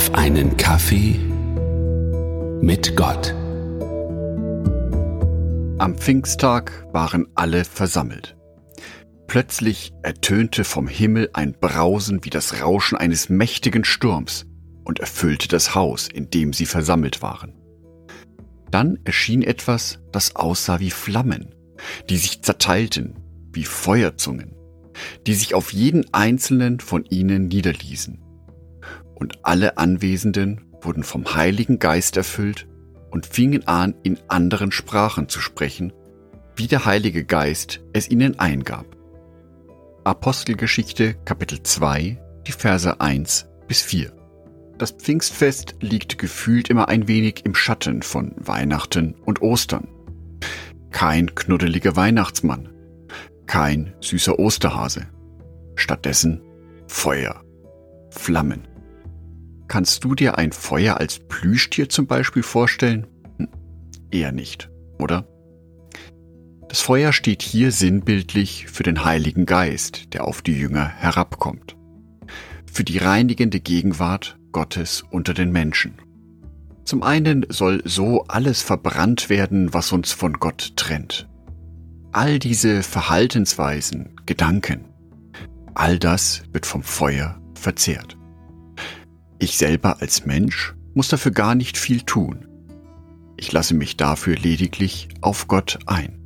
auf einen Kaffee mit Gott. Am Pfingsttag waren alle versammelt. Plötzlich ertönte vom Himmel ein Brausen wie das Rauschen eines mächtigen Sturms und erfüllte das Haus, in dem sie versammelt waren. Dann erschien etwas, das aussah wie Flammen, die sich zerteilten wie Feuerzungen, die sich auf jeden einzelnen von ihnen niederließen. Und alle Anwesenden wurden vom Heiligen Geist erfüllt und fingen an, in anderen Sprachen zu sprechen, wie der Heilige Geist es ihnen eingab. Apostelgeschichte Kapitel 2, die Verse 1 bis 4. Das Pfingstfest liegt gefühlt immer ein wenig im Schatten von Weihnachten und Ostern. Kein knuddeliger Weihnachtsmann, kein süßer Osterhase. Stattdessen Feuer, Flammen. Kannst du dir ein Feuer als Plüschtier zum Beispiel vorstellen? Hm, eher nicht, oder? Das Feuer steht hier sinnbildlich für den Heiligen Geist, der auf die Jünger herabkommt. Für die reinigende Gegenwart Gottes unter den Menschen. Zum einen soll so alles verbrannt werden, was uns von Gott trennt. All diese Verhaltensweisen, Gedanken, all das wird vom Feuer verzehrt. Ich selber als Mensch muss dafür gar nicht viel tun. Ich lasse mich dafür lediglich auf Gott ein.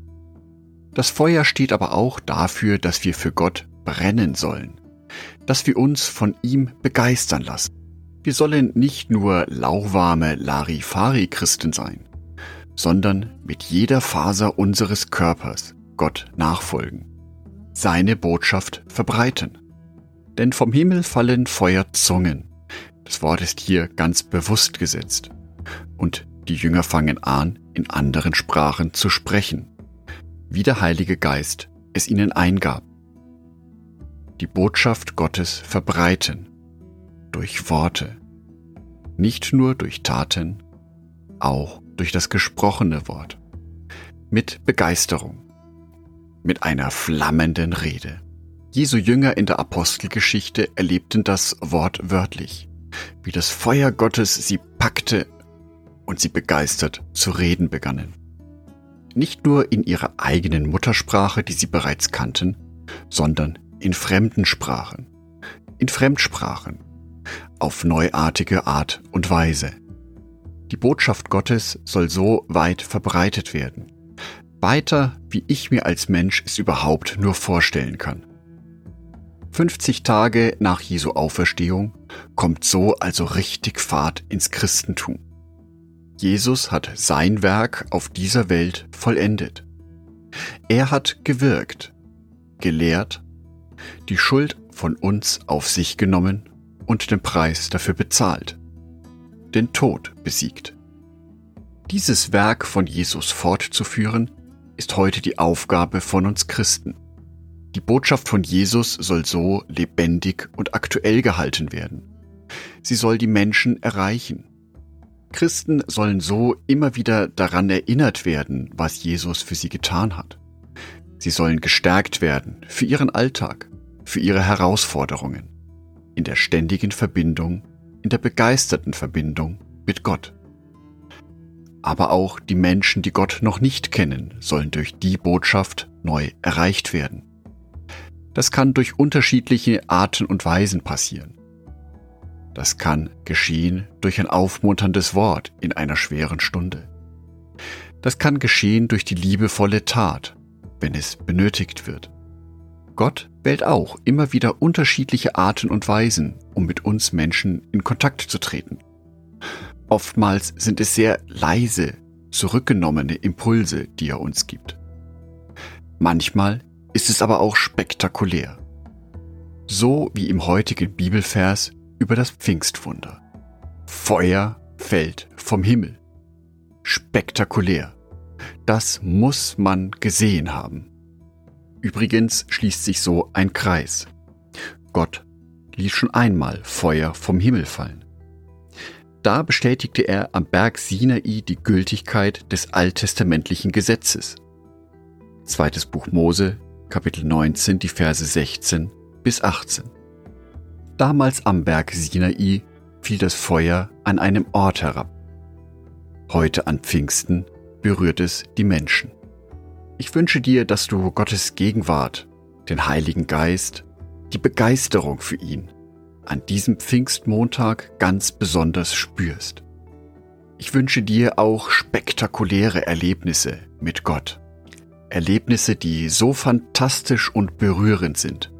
Das Feuer steht aber auch dafür, dass wir für Gott brennen sollen, dass wir uns von ihm begeistern lassen. Wir sollen nicht nur lauwarme Larifari-Christen sein, sondern mit jeder Faser unseres Körpers Gott nachfolgen, seine Botschaft verbreiten. Denn vom Himmel fallen Feuerzungen. Das Wort ist hier ganz bewusst gesetzt. Und die Jünger fangen an, in anderen Sprachen zu sprechen wie der Heilige Geist es ihnen eingab. Die Botschaft Gottes verbreiten durch Worte, nicht nur durch Taten, auch durch das gesprochene Wort, mit Begeisterung, mit einer flammenden Rede. Jesu Jünger in der Apostelgeschichte erlebten das Wort wörtlich, wie das Feuer Gottes sie packte und sie begeistert zu reden begannen nicht nur in ihrer eigenen Muttersprache, die sie bereits kannten, sondern in fremden Sprachen, in Fremdsprachen, auf neuartige Art und Weise. Die Botschaft Gottes soll so weit verbreitet werden, weiter, wie ich mir als Mensch es überhaupt nur vorstellen kann. 50 Tage nach Jesu Auferstehung kommt so also richtig Fahrt ins Christentum. Jesus hat sein Werk auf dieser Welt vollendet. Er hat gewirkt, gelehrt, die Schuld von uns auf sich genommen und den Preis dafür bezahlt, den Tod besiegt. Dieses Werk von Jesus fortzuführen, ist heute die Aufgabe von uns Christen. Die Botschaft von Jesus soll so lebendig und aktuell gehalten werden. Sie soll die Menschen erreichen, Christen sollen so immer wieder daran erinnert werden, was Jesus für sie getan hat. Sie sollen gestärkt werden für ihren Alltag, für ihre Herausforderungen, in der ständigen Verbindung, in der begeisterten Verbindung mit Gott. Aber auch die Menschen, die Gott noch nicht kennen, sollen durch die Botschaft neu erreicht werden. Das kann durch unterschiedliche Arten und Weisen passieren. Das kann geschehen durch ein aufmunterndes Wort in einer schweren Stunde. Das kann geschehen durch die liebevolle Tat, wenn es benötigt wird. Gott wählt auch immer wieder unterschiedliche Arten und Weisen, um mit uns Menschen in Kontakt zu treten. Oftmals sind es sehr leise, zurückgenommene Impulse, die er uns gibt. Manchmal ist es aber auch spektakulär. So wie im heutigen Bibelvers über das Pfingstwunder. Feuer fällt vom Himmel. Spektakulär. Das muss man gesehen haben. Übrigens schließt sich so ein Kreis. Gott ließ schon einmal Feuer vom Himmel fallen. Da bestätigte er am Berg Sinai die Gültigkeit des alttestamentlichen Gesetzes. Zweites Buch Mose, Kapitel 19, die Verse 16 bis 18. Damals am Berg Sinai fiel das Feuer an einem Ort herab. Heute an Pfingsten berührt es die Menschen. Ich wünsche dir, dass du Gottes Gegenwart, den Heiligen Geist, die Begeisterung für ihn an diesem Pfingstmontag ganz besonders spürst. Ich wünsche dir auch spektakuläre Erlebnisse mit Gott. Erlebnisse, die so fantastisch und berührend sind,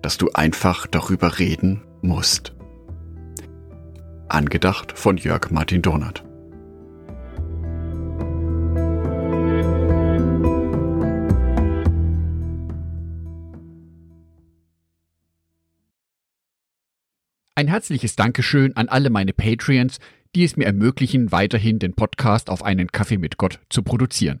dass du einfach darüber reden musst. Angedacht von Jörg Martin Donat. Ein herzliches Dankeschön an alle meine Patreons, die es mir ermöglichen, weiterhin den Podcast auf einen Kaffee mit Gott zu produzieren.